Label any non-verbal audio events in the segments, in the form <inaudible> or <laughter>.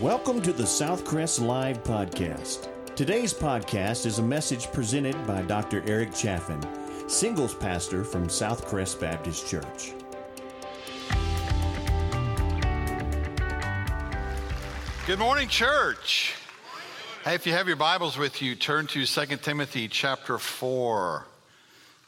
Welcome to the Southcrest Live Podcast. Today's podcast is a message presented by Dr. Eric Chaffin, singles pastor from Southcrest Baptist Church. Good morning, church. Hey, if you have your Bibles with you, turn to 2 Timothy chapter 4.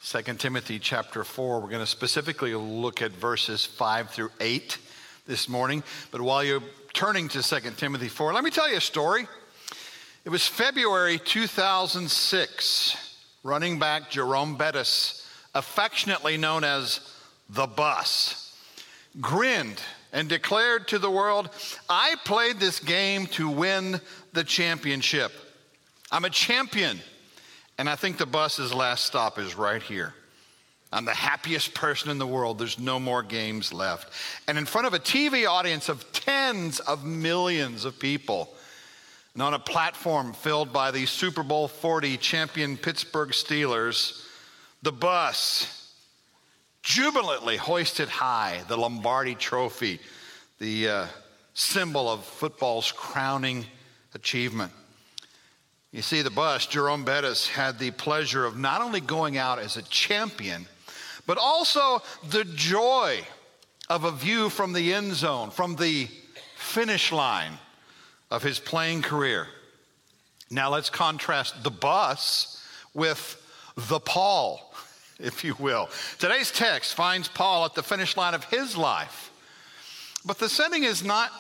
2 Timothy chapter 4. We're going to specifically look at verses 5 through 8 this morning. But while you're turning to 2 Timothy 4, let me tell you a story. It was February 2006. Running back Jerome Bettis, affectionately known as the bus, grinned and declared to the world, I played this game to win the championship. I'm a champion. And I think the bus's last stop is right here. I'm the happiest person in the world. There's no more games left. And in front of a TV audience of tens of millions of people, and on a platform filled by the Super Bowl 40 champion Pittsburgh Steelers, the bus jubilantly hoisted high the Lombardi trophy, the uh, symbol of football's crowning achievement. You see, the bus, Jerome Bettis, had the pleasure of not only going out as a champion, but also the joy of a view from the end zone, from the finish line of his playing career. Now let's contrast the bus with the Paul, <laughs> if you will. Today's text finds Paul at the finish line of his life. But the setting is not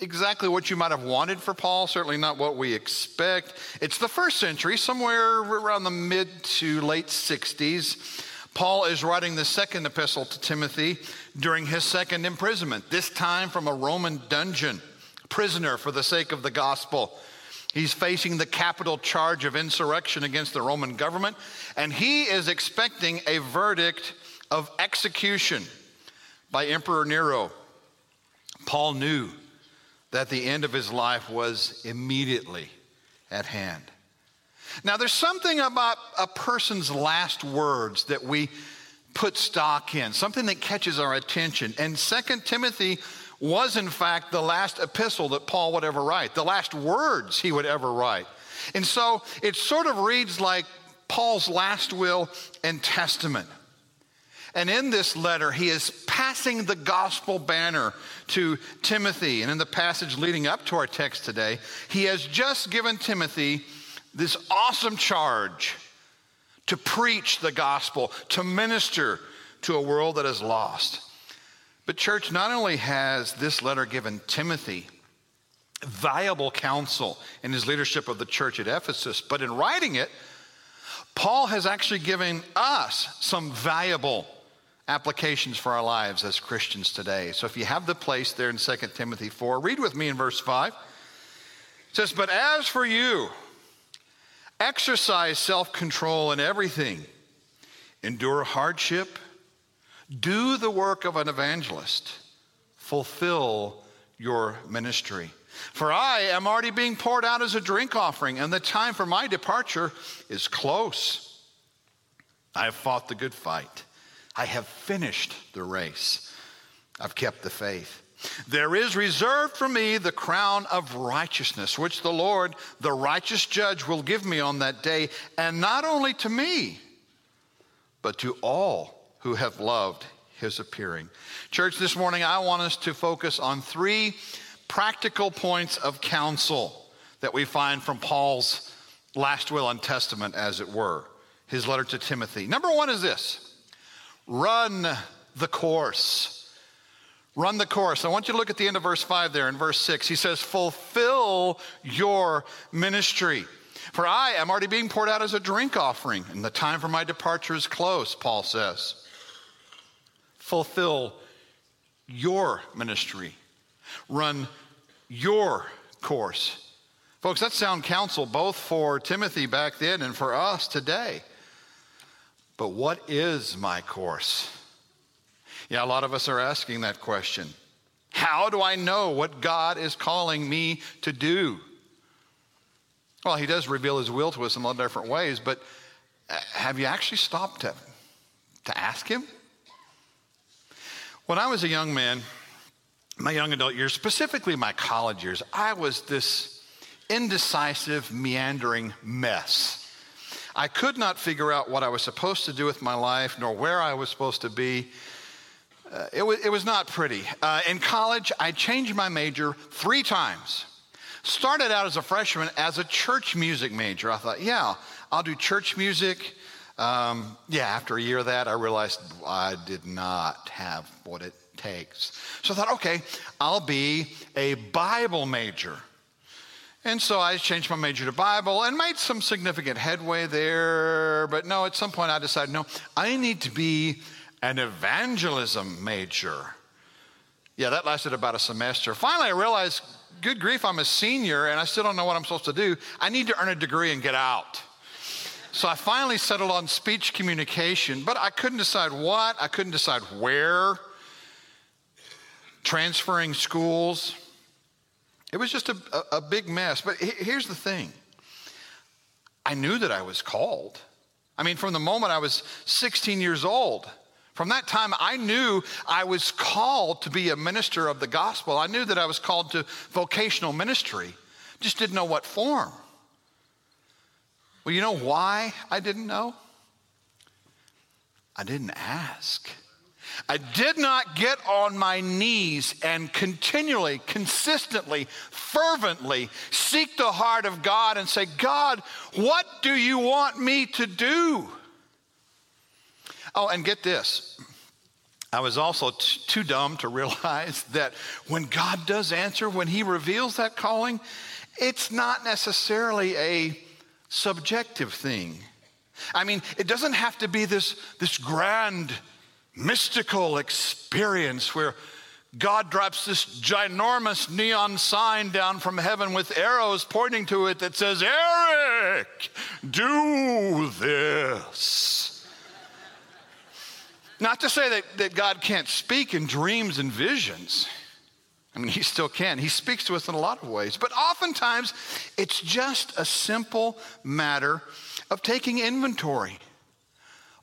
exactly what you might have wanted for Paul, certainly not what we expect. It's the first century, somewhere around the mid to late 60s. Paul is writing the second epistle to Timothy during his second imprisonment, this time from a Roman dungeon, prisoner for the sake of the gospel. He's facing the capital charge of insurrection against the Roman government, and he is expecting a verdict of execution by Emperor Nero. Paul knew that the end of his life was immediately at hand. Now, there's something about a person's last words that we put stock in, something that catches our attention. And Second Timothy was, in fact, the last epistle that Paul would ever write, the last words he would ever write. And so it sort of reads like Paul's last will and testament. And in this letter, he is passing the gospel banner to Timothy. And in the passage leading up to our text today, he has just given Timothy this awesome charge to preach the gospel, to minister to a world that is lost. But, church, not only has this letter given Timothy valuable counsel in his leadership of the church at Ephesus, but in writing it, Paul has actually given us some valuable applications for our lives as Christians today. So if you have the place there in 2 Timothy 4, read with me in verse 5. It says, But as for you, Exercise self control in everything. Endure hardship. Do the work of an evangelist. Fulfill your ministry. For I am already being poured out as a drink offering, and the time for my departure is close. I have fought the good fight. I have finished the race. I've kept the faith. There is reserved for me the crown of righteousness, which the Lord, the righteous judge, will give me on that day, and not only to me, but to all who have loved his appearing. Church, this morning I want us to focus on three practical points of counsel that we find from Paul's last will and testament, as it were, his letter to Timothy. Number one is this run the course. Run the course. I want you to look at the end of verse 5 there in verse 6. He says, Fulfill your ministry. For I am already being poured out as a drink offering, and the time for my departure is close, Paul says. Fulfill your ministry. Run your course. Folks, that's sound counsel both for Timothy back then and for us today. But what is my course? Yeah, a lot of us are asking that question. How do I know what God is calling me to do? Well, He does reveal His will to us in a lot of different ways, but uh, have you actually stopped to, to ask Him? When I was a young man, my young adult years, specifically my college years, I was this indecisive, meandering mess. I could not figure out what I was supposed to do with my life, nor where I was supposed to be. Uh, it, was, it was not pretty. Uh, in college, I changed my major three times. Started out as a freshman as a church music major. I thought, yeah, I'll do church music. Um, yeah, after a year of that, I realized I did not have what it takes. So I thought, okay, I'll be a Bible major. And so I changed my major to Bible and made some significant headway there. But no, at some point I decided, no, I need to be an evangelism major. Yeah, that lasted about a semester. Finally, I realized, good grief, I'm a senior and I still don't know what I'm supposed to do. I need to earn a degree and get out. So I finally settled on speech communication, but I couldn't decide what, I couldn't decide where transferring schools. It was just a, a, a big mess. But here's the thing I knew that I was called. I mean, from the moment I was 16 years old, from that time, I knew I was called to be a minister of the gospel. I knew that I was called to vocational ministry, just didn't know what form. Well, you know why I didn't know? I didn't ask. I did not get on my knees and continually, consistently, fervently seek the heart of God and say, God, what do you want me to do? Oh, and get this. I was also t- too dumb to <laughs> realize that when God does answer, when He reveals that calling, it's not necessarily a subjective thing. I mean, it doesn't have to be this, this grand mystical experience where God drops this ginormous neon sign down from heaven with arrows pointing to it that says, Eric, do this. Not to say that, that God can't speak in dreams and visions. I mean, he still can. He speaks to us in a lot of ways. But oftentimes, it's just a simple matter of taking inventory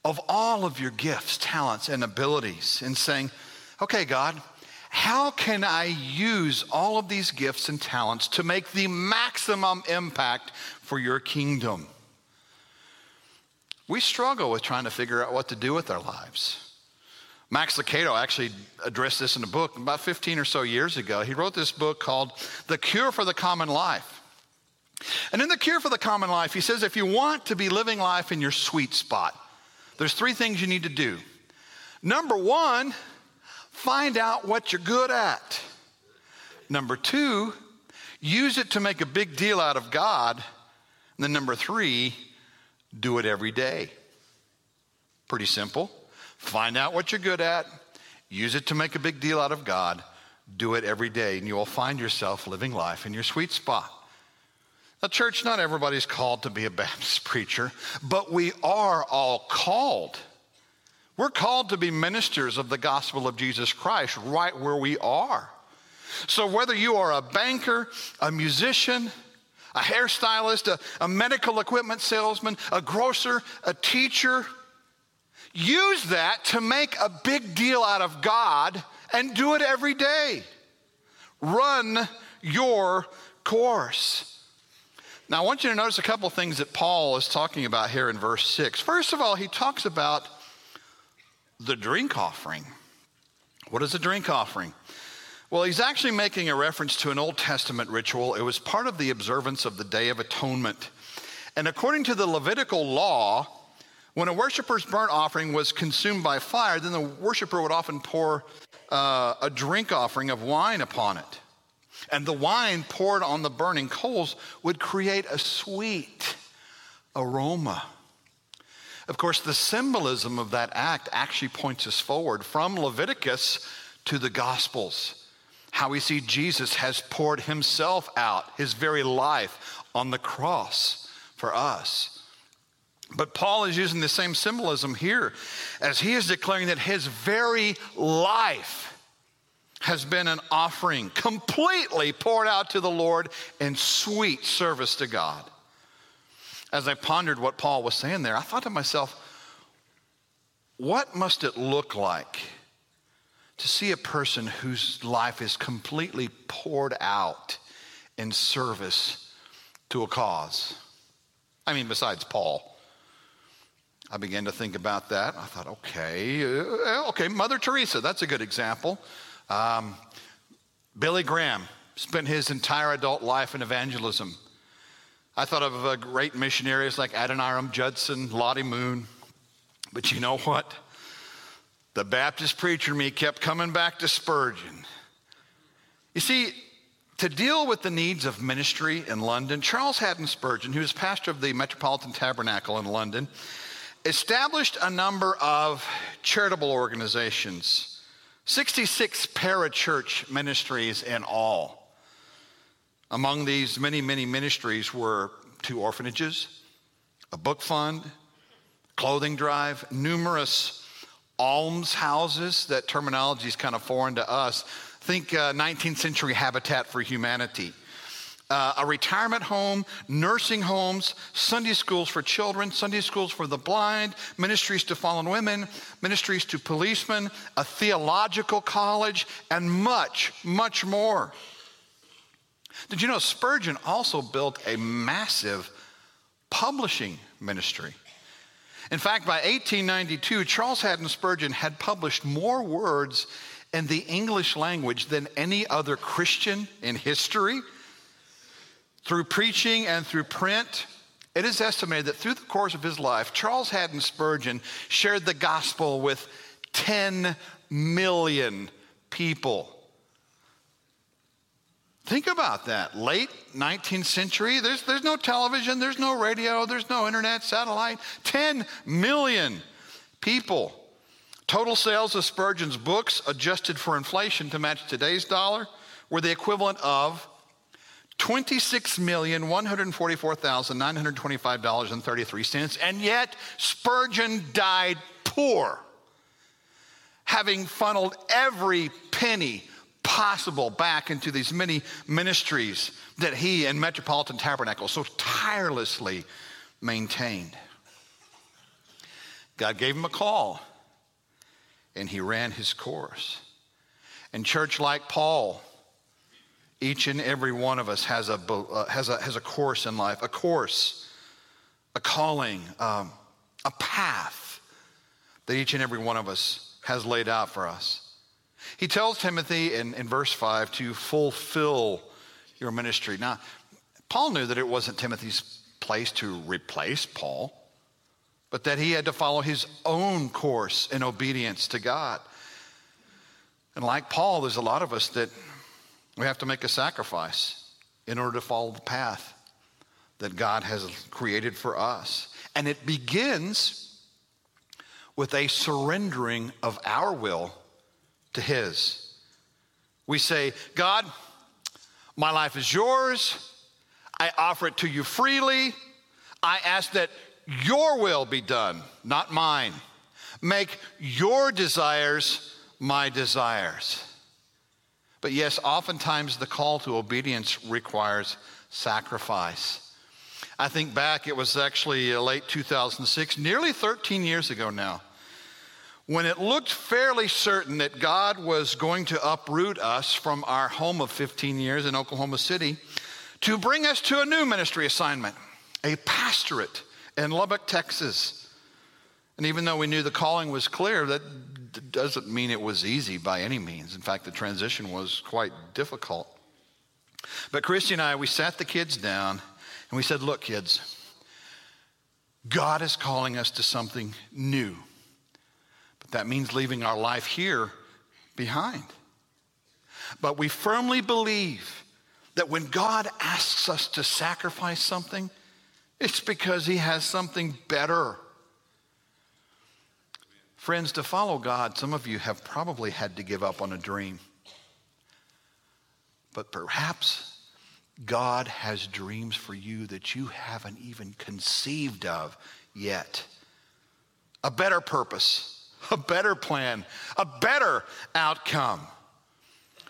of all of your gifts, talents, and abilities and saying, okay, God, how can I use all of these gifts and talents to make the maximum impact for your kingdom? We struggle with trying to figure out what to do with our lives. Max Lucado actually addressed this in a book about 15 or so years ago. He wrote this book called The Cure for the Common Life. And in The Cure for the Common Life, he says if you want to be living life in your sweet spot, there's three things you need to do. Number one, find out what you're good at. Number two, use it to make a big deal out of God. And then number three, do it every day. Pretty simple. Find out what you're good at, use it to make a big deal out of God, do it every day, and you will find yourself living life in your sweet spot. Now, church, not everybody's called to be a <laughs> Baptist preacher, but we are all called. We're called to be ministers of the gospel of Jesus Christ right where we are. So, whether you are a banker, a musician, a hairstylist, a, a medical equipment salesman, a grocer, a teacher, use that to make a big deal out of God and do it every day. Run your course. Now, I want you to notice a couple of things that Paul is talking about here in verse 6. First of all, he talks about the drink offering. What is a drink offering? Well, he's actually making a reference to an Old Testament ritual. It was part of the observance of the Day of Atonement. And according to the Levitical law, when a worshiper's burnt offering was consumed by fire, then the worshiper would often pour uh, a drink offering of wine upon it. And the wine poured on the burning coals would create a sweet aroma. Of course, the symbolism of that act actually points us forward from Leviticus to the Gospels. How we see Jesus has poured himself out, his very life on the cross for us. But Paul is using the same symbolism here as he is declaring that his very life has been an offering completely poured out to the Lord in sweet service to God. As I pondered what Paul was saying there, I thought to myself, what must it look like to see a person whose life is completely poured out in service to a cause. I mean, besides Paul. I began to think about that. I thought, okay, uh, okay, Mother Teresa, that's a good example. Um, Billy Graham spent his entire adult life in evangelism. I thought of uh, great missionaries like Adoniram Judson, Lottie Moon. But you know what? The Baptist preacher me kept coming back to Spurgeon. You see, to deal with the needs of ministry in London, Charles Haddon Spurgeon, who was pastor of the Metropolitan Tabernacle in London, established a number of charitable organizations, 66 parachurch ministries in all. Among these many, many ministries were two orphanages, a book fund, clothing drive, numerous alms houses. That terminology is kind of foreign to us. Think uh, 19th century Habitat for Humanity uh, a retirement home, nursing homes, Sunday schools for children, Sunday schools for the blind, ministries to fallen women, ministries to policemen, a theological college, and much, much more. Did you know Spurgeon also built a massive publishing ministry? In fact, by 1892, Charles Haddon Spurgeon had published more words in the English language than any other Christian in history. Through preaching and through print, it is estimated that through the course of his life, Charles Haddon Spurgeon shared the gospel with 10 million people. Think about that. Late 19th century, there's, there's no television, there's no radio, there's no internet, satellite. 10 million people. Total sales of Spurgeon's books, adjusted for inflation to match today's dollar, were the equivalent of $26,144,925.33. And yet, Spurgeon died poor, having funneled every penny possible back into these many ministries that he and Metropolitan Tabernacle so tirelessly maintained. God gave him a call, and he ran his course. And church like Paul, each and every one of us has a, uh, has a, has a course in life, a course, a calling, um, a path that each and every one of us has laid out for us. He tells Timothy in, in verse 5 to fulfill your ministry. Now, Paul knew that it wasn't Timothy's place to replace Paul, but that he had to follow his own course in obedience to God. And like Paul, there's a lot of us that we have to make a sacrifice in order to follow the path that God has created for us. And it begins with a surrendering of our will to His. We say, God, my life is yours. I offer it to you freely. I ask that your will be done, not mine. Make your desires my desires. But yes, oftentimes the call to obedience requires sacrifice. I think back, it was actually uh, late 2006, nearly 13 years ago now, when it looked fairly certain that God was going to uproot us from our home of 15 years in Oklahoma City to bring us to a new ministry assignment, a pastorate in Lubbock, Texas. And even though we knew the calling was clear, that doesn't mean it was easy by any means. In fact, the transition was quite difficult. But Christy and I, we sat the kids down and we said, Look, kids, God is calling us to something new. But that means leaving our life here behind. But we firmly believe that when God asks us to sacrifice something, it's because He has something better Friends, to follow God, some of you have probably had to give up on a dream. But perhaps God has dreams for you that you haven't even conceived of yet. A better purpose, a better plan, a better outcome.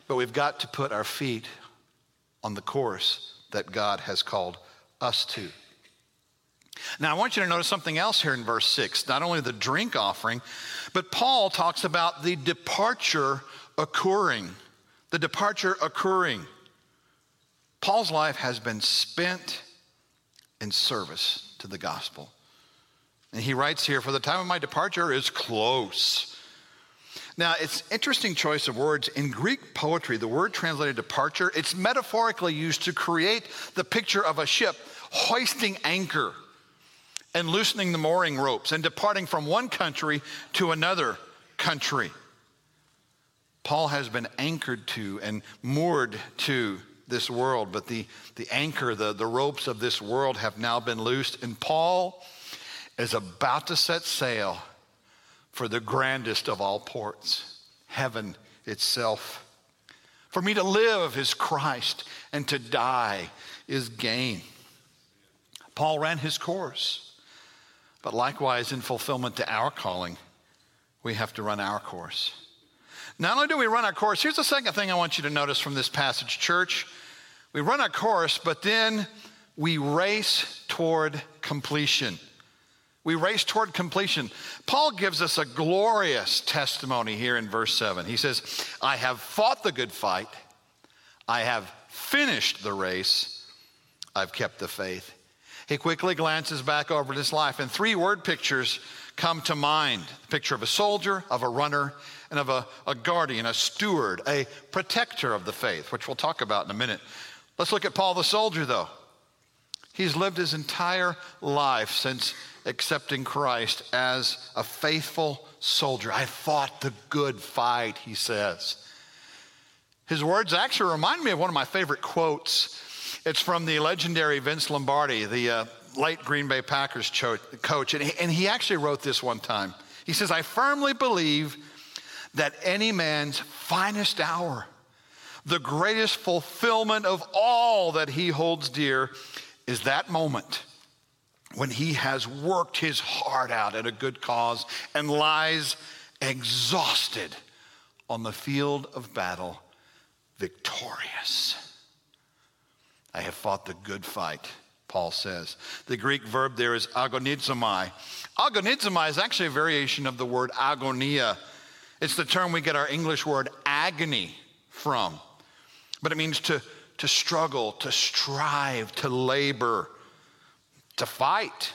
But we've got to put our feet on the course that God has called us to. Now, I want you to notice something else here in verse 6. Not only the drink offering, but Paul talks about the departure occurring. The departure occurring. Paul's life has been spent in service to the gospel. And he writes here, For the time of my departure is close. Now, it's interesting choice of words. In Greek poetry, the word translated departure, it's metaphorically used to create the picture of a ship hoisting anchor and loosening the mooring ropes and departing from one country to another country. Paul has been anchored to and moored to this world, but the, the anchor, the, the ropes of this world have now been loosed, and Paul is about to set sail for the grandest of all ports, heaven itself. For me to live is Christ, and to die is gain. Paul ran his course. But likewise, in fulfillment to our calling, we have to run our course. Not only do we run our course, here's the second thing I want you to notice from this passage, church. We run our course, but then we race toward completion. We race toward completion. Paul gives us a glorious testimony here in verse 7. He says, I have fought the good fight, I have finished the race, I've kept the faith. He quickly glances back over his life, and three word pictures come to mind the picture of a soldier, of a runner, and of a, a guardian, a steward, a protector of the faith, which we'll talk about in a minute. Let's look at Paul the soldier, though. He's lived his entire life since accepting Christ as a faithful soldier. I fought the good fight, he says. His words actually remind me of one of my favorite quotes it's from the legendary Vince Lombardi, the uh, late Green Bay Packers cho- coach. And he, and he actually wrote this one time. He says, I firmly believe that any man's finest hour, the greatest fulfillment of all that he holds dear, is that moment when he has worked his heart out at a good cause and lies exhausted on the field of battle, victorious. I have fought the good fight, Paul says. The Greek verb there is agonizomai. Agonizomai is actually a variation of the word agonia. It's the term we get our English word agony from. But it means to, to struggle, to strive, to labor, to fight.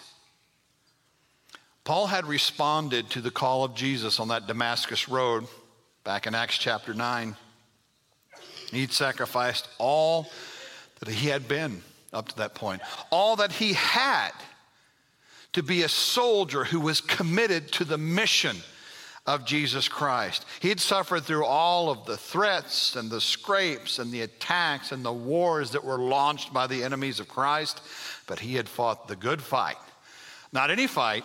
Paul had responded to the call of Jesus on that Damascus road back in Acts chapter 9. He'd sacrificed all that he had been up to that point, all that he had to be a soldier who was committed to the mission of Jesus Christ. He'd suffered through all of the threats and the scrapes and the attacks and the wars that were launched by the enemies of Christ, but he had fought the good fight. Not any fight.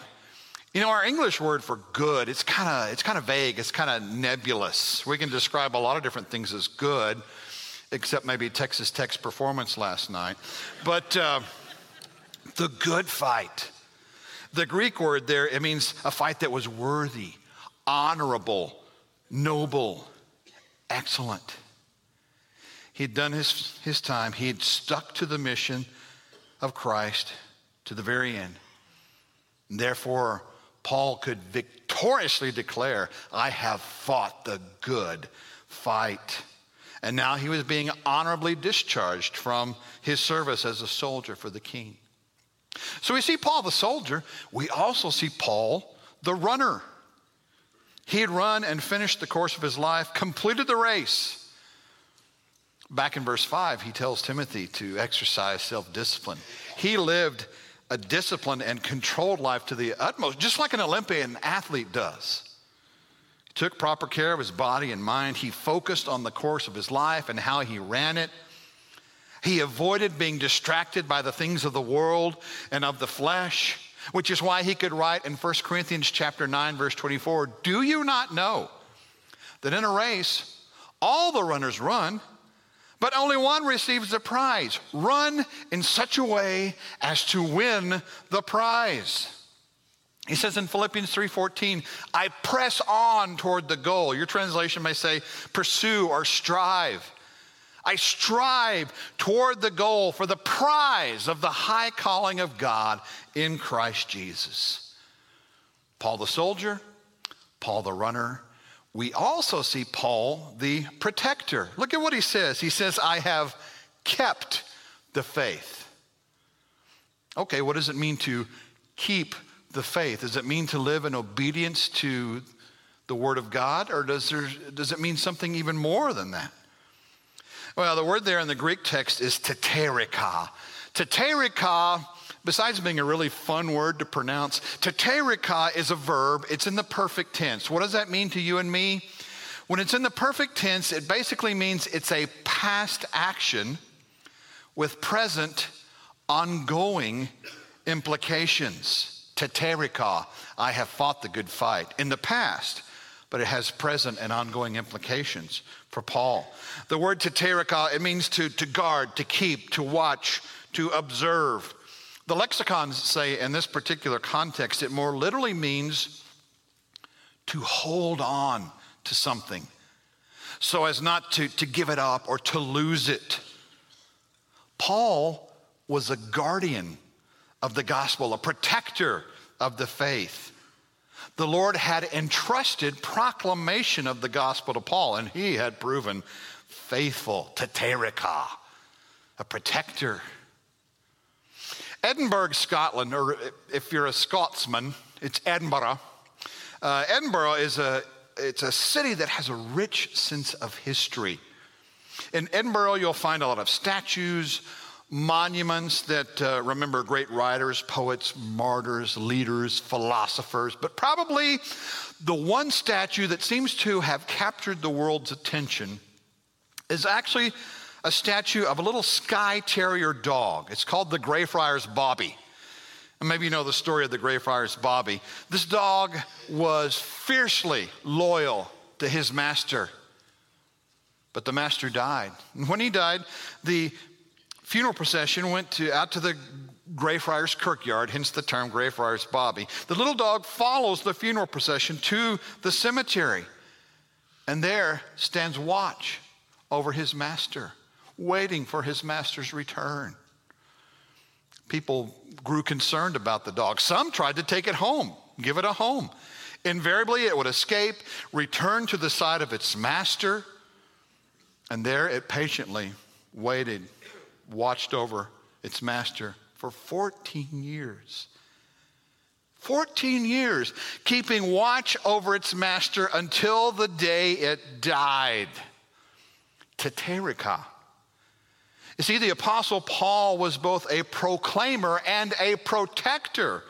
You know, our English word for good, it's kind of it's kind of vague, it's kind of nebulous. We can describe a lot of different things as good except maybe Texas Tech's performance last night. But uh, the good fight. The Greek word there, it means a fight that was worthy, honorable, noble, excellent. He'd done his, his time, he had stuck to the mission of Christ to the very end. And therefore, Paul could victoriously declare, I have fought the good fight and now he was being honorably discharged from his service as a soldier for the king. So we see Paul the soldier. We also see Paul the runner. He had run and finished the course of his life, completed the race. Back in verse 5, he tells Timothy to exercise self discipline. He lived a disciplined and controlled life to the utmost, just like an Olympian athlete does took proper care of his body and mind. He focused on the course of his life and how he ran it. He avoided being distracted by the things of the world and of the flesh, which is why he could write in 1 Corinthians chapter 9 verse 24, "Do you not know that in a race all the runners run, but only one receives the prize? Run in such a way as to win the prize." He says in Philippians 3:14, I press on toward the goal. Your translation may say pursue or strive. I strive toward the goal for the prize of the high calling of God in Christ Jesus. Paul the soldier, Paul the runner. We also see Paul the protector. Look at what he says. He says, I have kept the faith. Okay, what does it mean to keep the faith? Does it mean to live in obedience to the Word of God, or does, there, does it mean something even more than that? Well, the word there in the Greek text is teterika. Teterika, besides being a really fun word to pronounce, teterika is a verb. It's in the perfect tense. What does that mean to you and me? When it's in the perfect tense, it basically means it's a past action with present, ongoing implications. Teterika, I have fought the good fight in the past, but it has present and ongoing implications for Paul. The word teterika, it means to, to guard, to keep, to watch, to observe. The lexicons say in this particular context, it more literally means to hold on to something so as not to, to give it up or to lose it. Paul was a guardian of the gospel, a protector of the faith the Lord had entrusted proclamation of the gospel to Paul, and he had proven faithful, teterika, a protector. Edinburgh, Scotland, or if you're a Scotsman, it's Edinburgh. Uh, Edinburgh is a, it's a city that has a rich sense of history. In Edinburgh, you'll find a lot of statues, monuments that uh, remember great writers, poets, martyrs, leaders, philosophers, but probably the one statue that seems to have captured the world's attention is actually a statue of a little Skye Terrier dog. It's called the Greyfriars Bobby. And maybe you know the story of the Greyfriars Bobby. This dog was fiercely loyal to his master. But the master died. And when he died, the funeral procession went to, out to the Greyfriars Kirkyard, hence the term Greyfriars Bobby. The little dog follows the funeral procession to the cemetery, and there stands watch over his master, waiting for his master's return. People grew concerned about the dog. Some tried to take it home, give it a home. Invariably, it would escape, return to the side of its master, and there it patiently waited watched over its master for 14 years. 14 years, keeping watch over its master until the day it died. Teterika. You see, the Apostle Paul was both a proclaimer and a protector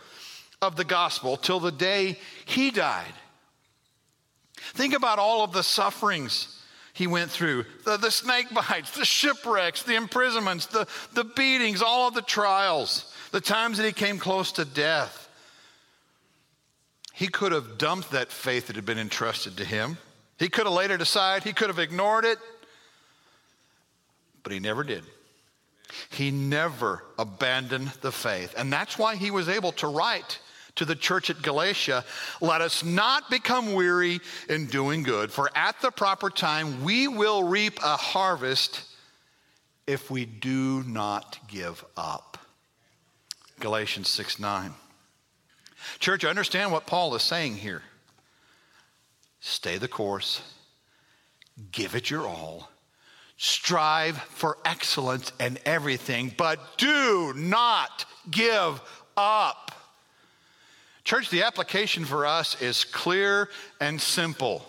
of the gospel till the day he died. Think about all of the sufferings he went through the, the snake bites, the shipwrecks, the imprisonments, the, the beatings, all of the trials, the times that he came close to death. He could have dumped that faith that had been entrusted to him. He could have laid it aside, he could have ignored it, but he never did. He never abandoned the faith. And that's why he was able to write to the church at Galatia, let us not become weary in doing good, for at the proper time we will reap a harvest if we do not give up. Galatians 6 9. Church, understand what Paul is saying here. Stay the course, give it your all, strive for excellence in everything, but do not give up. Church, the application for us is clear and simple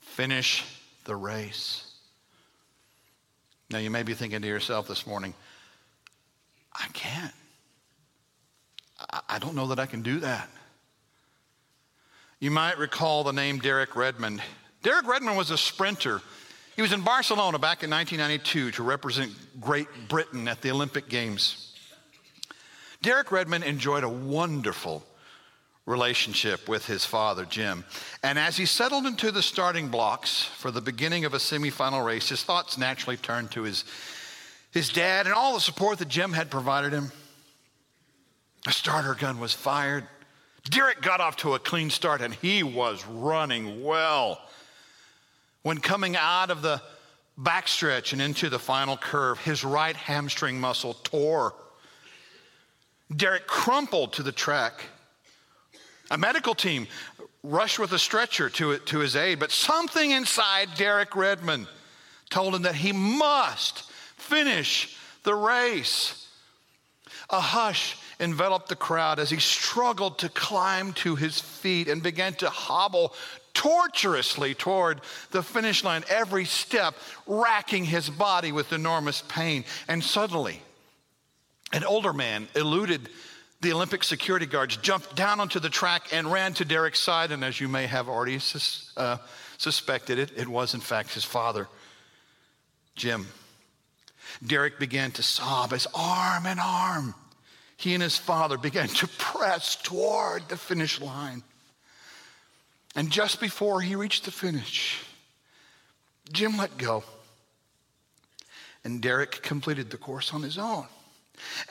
finish the race. Now, you may be thinking to yourself this morning, I can't. I don't know that I can do that. You might recall the name Derek Redmond. Derek Redmond was a sprinter. He was in Barcelona back in 1992 to represent Great Britain at the Olympic Games. Derek Redmond enjoyed a wonderful relationship with his father, Jim. And as he settled into the starting blocks for the beginning of a semifinal race, his thoughts naturally turned to his, his dad and all the support that Jim had provided him. A starter gun was fired. Derek got off to a clean start and he was running well. When coming out of the backstretch and into the final curve, his right hamstring muscle tore. Derek crumpled to the track. A medical team rushed with a stretcher to, to his aid, but something inside Derek Redmond told him that he must finish the race. A hush enveloped the crowd as he struggled to climb to his feet and began to hobble torturously toward the finish line, every step racking his body with enormous pain. And suddenly, an older man eluded the Olympic security guards, jumped down onto the track, and ran to Derek's side. And as you may have already sus- uh, suspected it, it was in fact his father, Jim. Derek began to sob as arm in arm, he and his father began to press toward the finish line. And just before he reached the finish, Jim let go. And Derek completed the course on his own.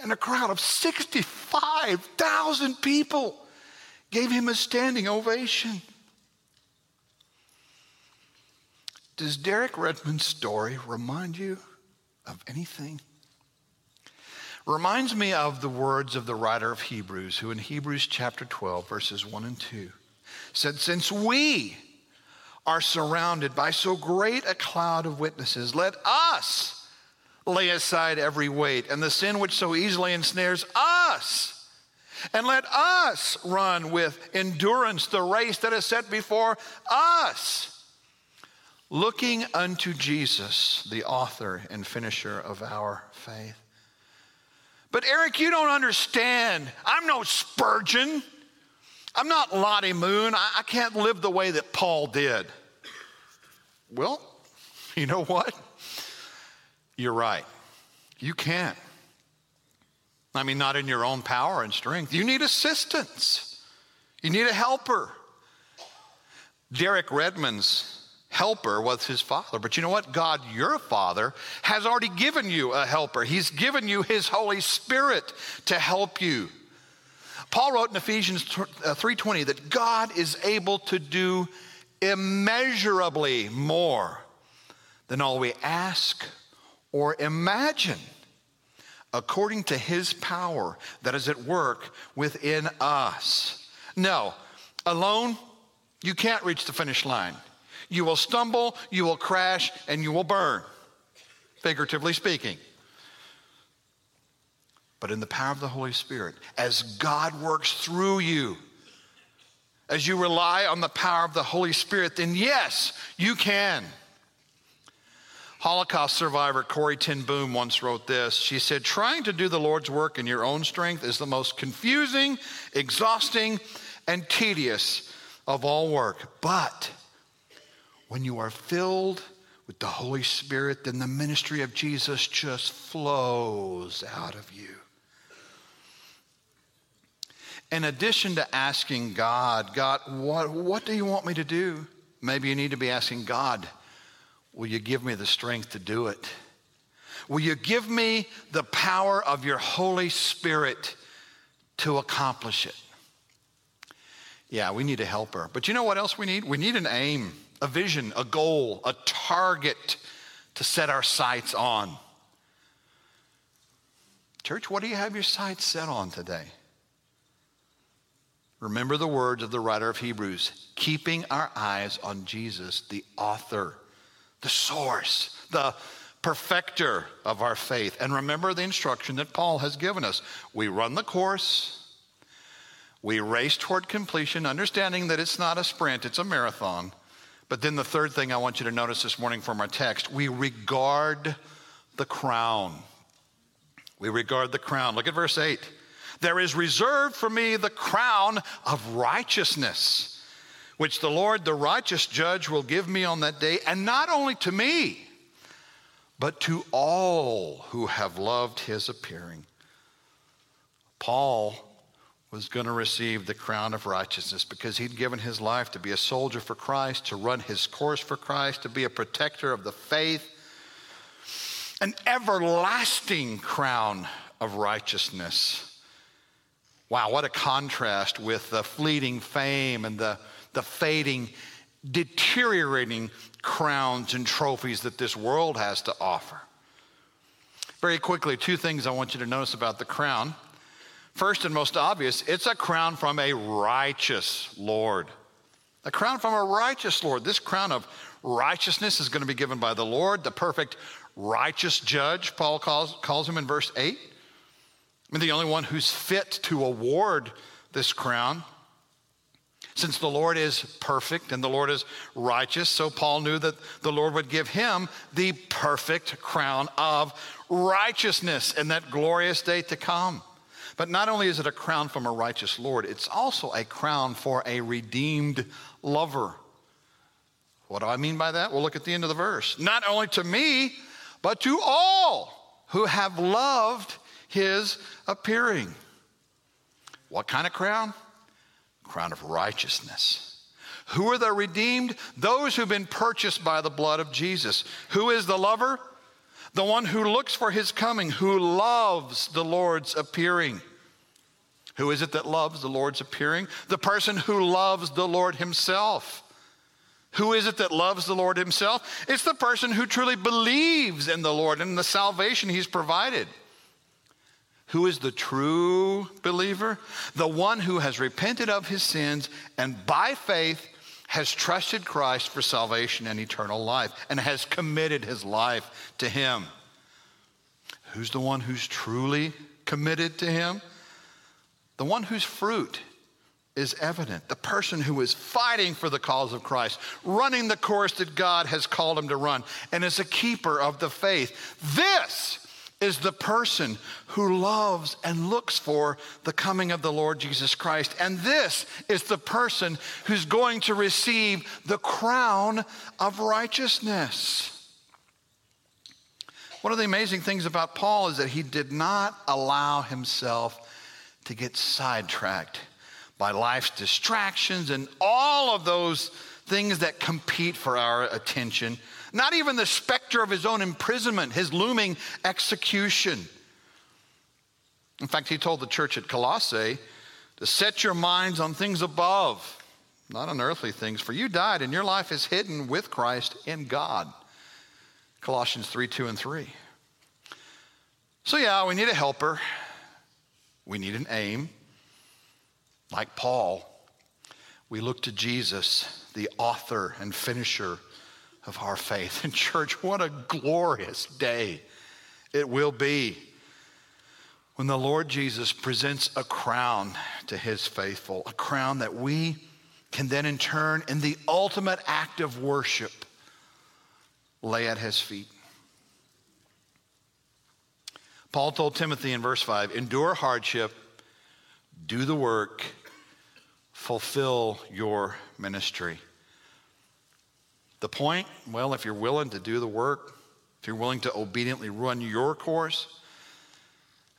And a crowd of 65,000 people gave him a standing ovation. Does Derek Redmond's story remind you of anything? Reminds me of the words of the writer of Hebrews, who in Hebrews chapter 12, verses 1 and 2, said, Since we are surrounded by so great a cloud of witnesses, let us lay aside every weight and the sin which so easily ensnares us. And let us run with endurance the race that is set before us, looking unto Jesus, the author and finisher of our faith. But Eric, you don't understand. I'm no Spurgeon. I'm not Lottie Moon. I, I can't live the way that Paul did. Well, <laughs> you know what? You're right. You can't. I mean, not in your own power and strength. You need assistance, you need a helper. Derek Redmond's helper was his father. But you know what? God, your father, has already given you a helper. He's given you his Holy Spirit to help you. Paul wrote in Ephesians 3:20 uh, that God is able to do immeasurably more than all we ask or imagine according to his power that is at work within us. No, alone you can't reach the finish line. You will stumble, you will crash, and you will burn, figuratively speaking but in the power of the Holy Spirit, as God works through you, as you rely on the power of the Holy Spirit, then yes, you can. Holocaust survivor Corrie ten Boom once wrote this. She said, Trying to do the Lord's work in your own strength is the most confusing, exhausting, and tedious of all work. But when you are filled with the Holy Spirit, then the ministry of Jesus just flows out of you in addition to asking God, God, what, what do you want me to do? Maybe you need to be asking God, will you give me the strength to do it? Will you give me the power of your Holy Spirit to accomplish it? Yeah, we need a helper. But you know what else we need? We need an aim, a vision, a goal, a target to set our sights on. Church, what do you have your sights set on today? Remember the words of the writer of Hebrews keeping our eyes on Jesus, the author, the source, the perfecter of our faith. And remember the instruction that Paul has given us. We run the course, we race toward completion, understanding that it's not a sprint, it's a marathon. But then the third thing I want you to notice this morning from our text we regard the crown. We regard the crown. Look at verse 8. There is reserved for me the crown of righteousness, which the Lord, the righteous judge, will give me on that day, and not only to me, but to all who have loved his appearing. Paul was going to receive the crown of righteousness because he'd given his life to be a soldier for Christ, to run his course for Christ, to be a protector of the faith, an everlasting crown of righteousness. Wow, what a contrast with the fleeting fame and the, the fading deteriorating crowns and trophies that this world has to offer. Very quickly, two things I want you to notice about the crown. First and most obvious, it's a crown from a righteous Lord. A crown from a righteous Lord. This crown of righteousness is going to be given by the Lord, the perfect righteous judge, Paul calls, calls him in verse 8. I mean, the only one who's fit to award this crown. Since the Lord is perfect and the Lord is righteous, so Paul knew that the Lord would give him the perfect crown of righteousness in that glorious day to come. But not only is it a crown from a righteous Lord, it's also a crown for a redeemed lover. What do I mean by that? Well, look at the end of the verse. Not only to me, but to all who have loved his appearing. What kind of crown? Crown of righteousness. Who are the redeemed? Those who've been purchased by the blood of Jesus. Who is the lover? The one who looks for his coming, who loves the Lord's appearing. Who is it that loves the Lord's appearing? The person who loves the Lord himself. Who is it that loves the Lord himself? It's the person who truly believes in the Lord and the salvation he's provided. Who is the true believer? The one who has repented of his sins and by faith has trusted Christ for salvation and eternal life and has committed his life to him. Who's the one who's truly committed to him? The one whose fruit is evident. The person who is fighting for the cause of Christ, running the course that God has called him to run, and is a keeper of the faith. This is the person who loves and looks for the coming of the Lord Jesus Christ. And this is the person who's going to receive the crown of righteousness. One of the amazing things about Paul is that he did not allow himself to get sidetracked by life's distractions and all of those things that compete for our attention. Not even the specter of his own imprisonment, his looming execution. In fact, he told the church at Colossae to set your minds on things above, not on earthly things, for you died and your life is hidden with Christ in God. Colossians 3 2 and 3. So, yeah, we need a helper. We need an aim. Like Paul, we look to Jesus, the author and finisher of our faith. <laughs> And, church, what a glorious day it will be when the Lord Jesus presents a crown to his faithful, a crown that we can then, in turn, in the ultimate act of worship, lay at his feet. Paul told Timothy in verse 5 endure hardship, do the work, fulfill your ministry. The point, well, if you're willing to do the work, if you're willing to obediently run your course,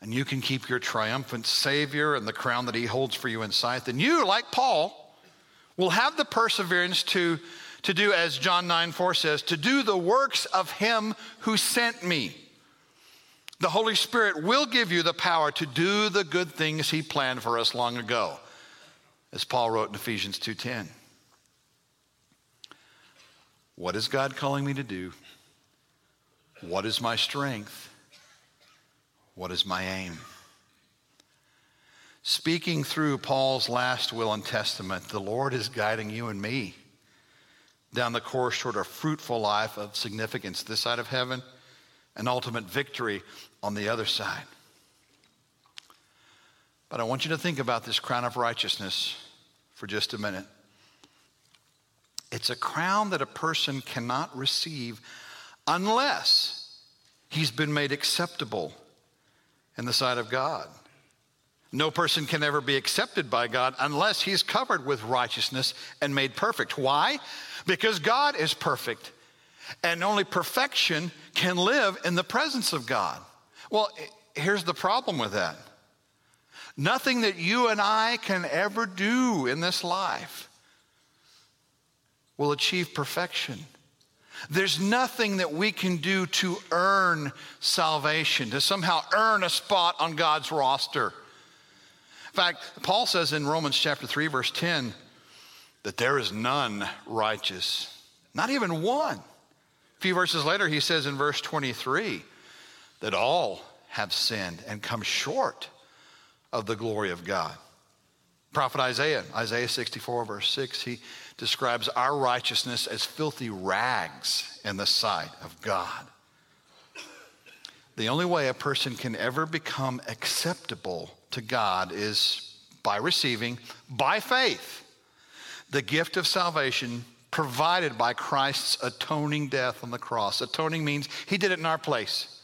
and you can keep your triumphant Savior and the crown that He holds for you in sight, then you, like Paul, will have the perseverance to, to do, as John 9 4 says, to do the works of Him who sent me. The Holy Spirit will give you the power to do the good things He planned for us long ago, as Paul wrote in Ephesians 2:10. What is God calling me to do? What is my strength? What is my aim? Speaking through Paul's last will and testament, the Lord is guiding you and me down the course toward a fruitful life of significance this side of heaven and ultimate victory on the other side. But I want you to think about this crown of righteousness for just a minute. It's a crown that a person cannot receive unless he's been made acceptable in the sight of God. No person can ever be accepted by God unless he's covered with righteousness and made perfect. Why? Because God is perfect, and only perfection can live in the presence of God. Well, here's the problem with that nothing that you and I can ever do in this life will achieve perfection. There's nothing that we can do to earn salvation, to somehow earn a spot on God's roster. In fact, Paul says in Romans chapter 3, verse 10, that there is none righteous, not even one. A few verses later, he says in verse 23 that all have sinned and come short of the glory of God. Prophet Isaiah, Isaiah 64, verse 6, he describes our righteousness as filthy rags in the sight of God. The only way a person can ever become acceptable to God is by receiving, by faith, the gift of salvation provided by Christ's atoning death on the cross. Atoning means he did it in our place,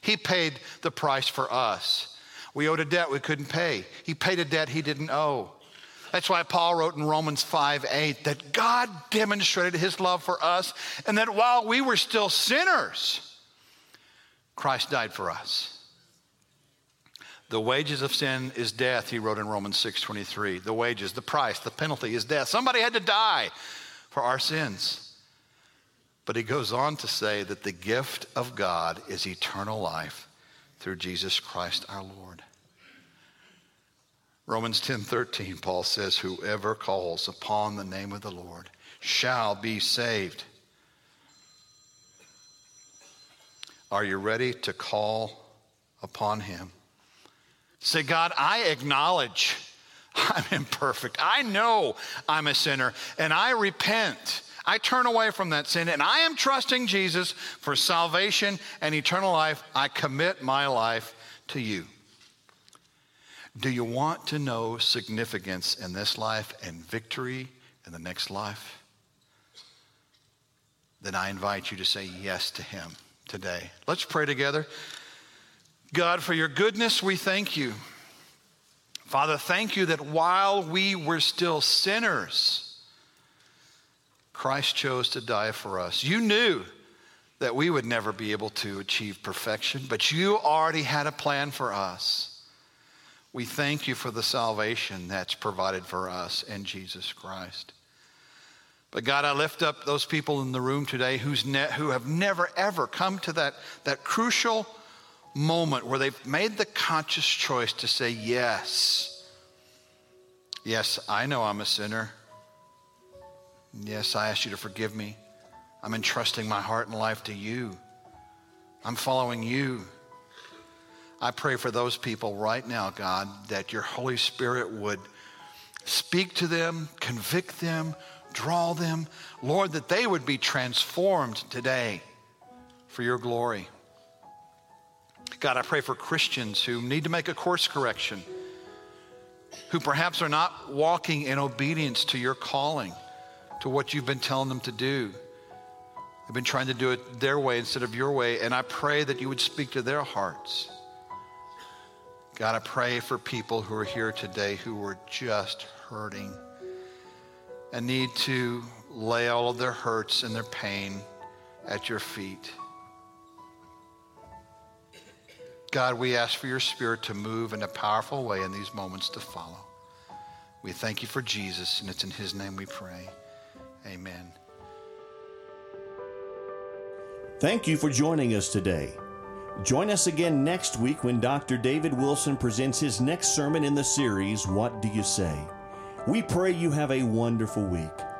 he paid the price for us. We owed a debt we couldn't pay. He paid a debt he didn't owe. That's why Paul wrote in Romans 5 8 that God demonstrated his love for us and that while we were still sinners, Christ died for us. The wages of sin is death, he wrote in Romans 6:23. The wages, the price, the penalty is death. Somebody had to die for our sins. But he goes on to say that the gift of God is eternal life through Jesus Christ our Lord. Romans 10:13 Paul says whoever calls upon the name of the Lord shall be saved. Are you ready to call upon him? Say, God, I acknowledge I'm imperfect. I know I'm a sinner and I repent. I turn away from that sin and I am trusting Jesus for salvation and eternal life. I commit my life to you. Do you want to know significance in this life and victory in the next life? Then I invite you to say yes to Him today. Let's pray together. God, for your goodness, we thank you. Father, thank you that while we were still sinners, Christ chose to die for us. You knew that we would never be able to achieve perfection, but you already had a plan for us. We thank you for the salvation that's provided for us in Jesus Christ. But God, I lift up those people in the room today who's ne- who have never, ever come to that, that crucial moment where they've made the conscious choice to say, Yes, yes, I know I'm a sinner. Yes, I ask you to forgive me. I'm entrusting my heart and life to you. I'm following you. I pray for those people right now, God, that your Holy Spirit would speak to them, convict them, draw them. Lord, that they would be transformed today for your glory. God, I pray for Christians who need to make a course correction, who perhaps are not walking in obedience to your calling, to what you've been telling them to do. They've been trying to do it their way instead of your way, and I pray that you would speak to their hearts. God, I pray for people who are here today who are just hurting and need to lay all of their hurts and their pain at your feet. God, we ask for your spirit to move in a powerful way in these moments to follow. We thank you for Jesus, and it's in his name we pray. Amen. Thank you for joining us today. Join us again next week when Dr. David Wilson presents his next sermon in the series, What Do You Say? We pray you have a wonderful week.